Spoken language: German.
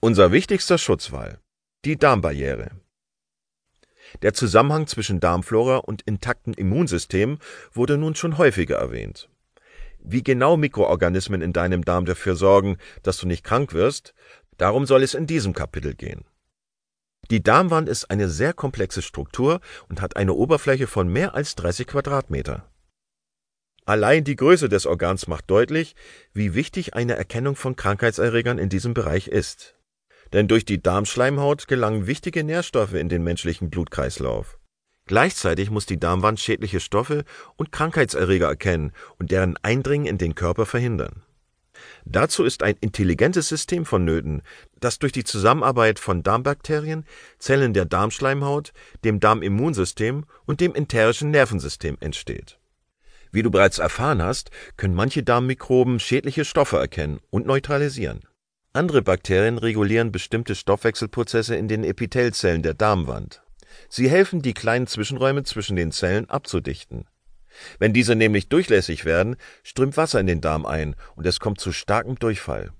Unser wichtigster Schutzwall. Die Darmbarriere. Der Zusammenhang zwischen Darmflora und intaktem Immunsystem wurde nun schon häufiger erwähnt. Wie genau Mikroorganismen in deinem Darm dafür sorgen, dass du nicht krank wirst, darum soll es in diesem Kapitel gehen. Die Darmwand ist eine sehr komplexe Struktur und hat eine Oberfläche von mehr als 30 Quadratmeter. Allein die Größe des Organs macht deutlich, wie wichtig eine Erkennung von Krankheitserregern in diesem Bereich ist. Denn durch die Darmschleimhaut gelangen wichtige Nährstoffe in den menschlichen Blutkreislauf. Gleichzeitig muss die Darmwand schädliche Stoffe und Krankheitserreger erkennen und deren Eindringen in den Körper verhindern. Dazu ist ein intelligentes System vonnöten, das durch die Zusammenarbeit von Darmbakterien, Zellen der Darmschleimhaut, dem Darmimmunsystem und dem enterischen Nervensystem entsteht. Wie du bereits erfahren hast, können manche Darmmikroben schädliche Stoffe erkennen und neutralisieren. Andere Bakterien regulieren bestimmte Stoffwechselprozesse in den Epithelzellen der Darmwand. Sie helfen, die kleinen Zwischenräume zwischen den Zellen abzudichten. Wenn diese nämlich durchlässig werden, strömt Wasser in den Darm ein und es kommt zu starkem Durchfall.